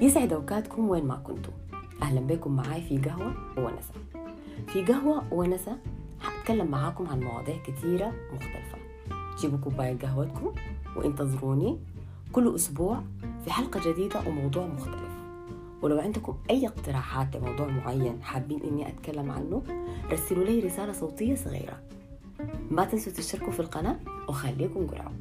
يسعد أوقاتكم وين ما كنتوا أهلا بكم معاي في قهوة ونسى في قهوة ونسى هتكلم معاكم عن مواضيع كتيرة مختلفة. جيبوا كوباية قهوتكم وانتظروني كل أسبوع في حلقة جديدة وموضوع مختلف. ولو عندكم أي اقتراحات لموضوع معين حابين إني أتكلم عنه رسلوا لي رسالة صوتية صغيرة. ما تنسوا تشتركوا في القناة وخليكم قرعوا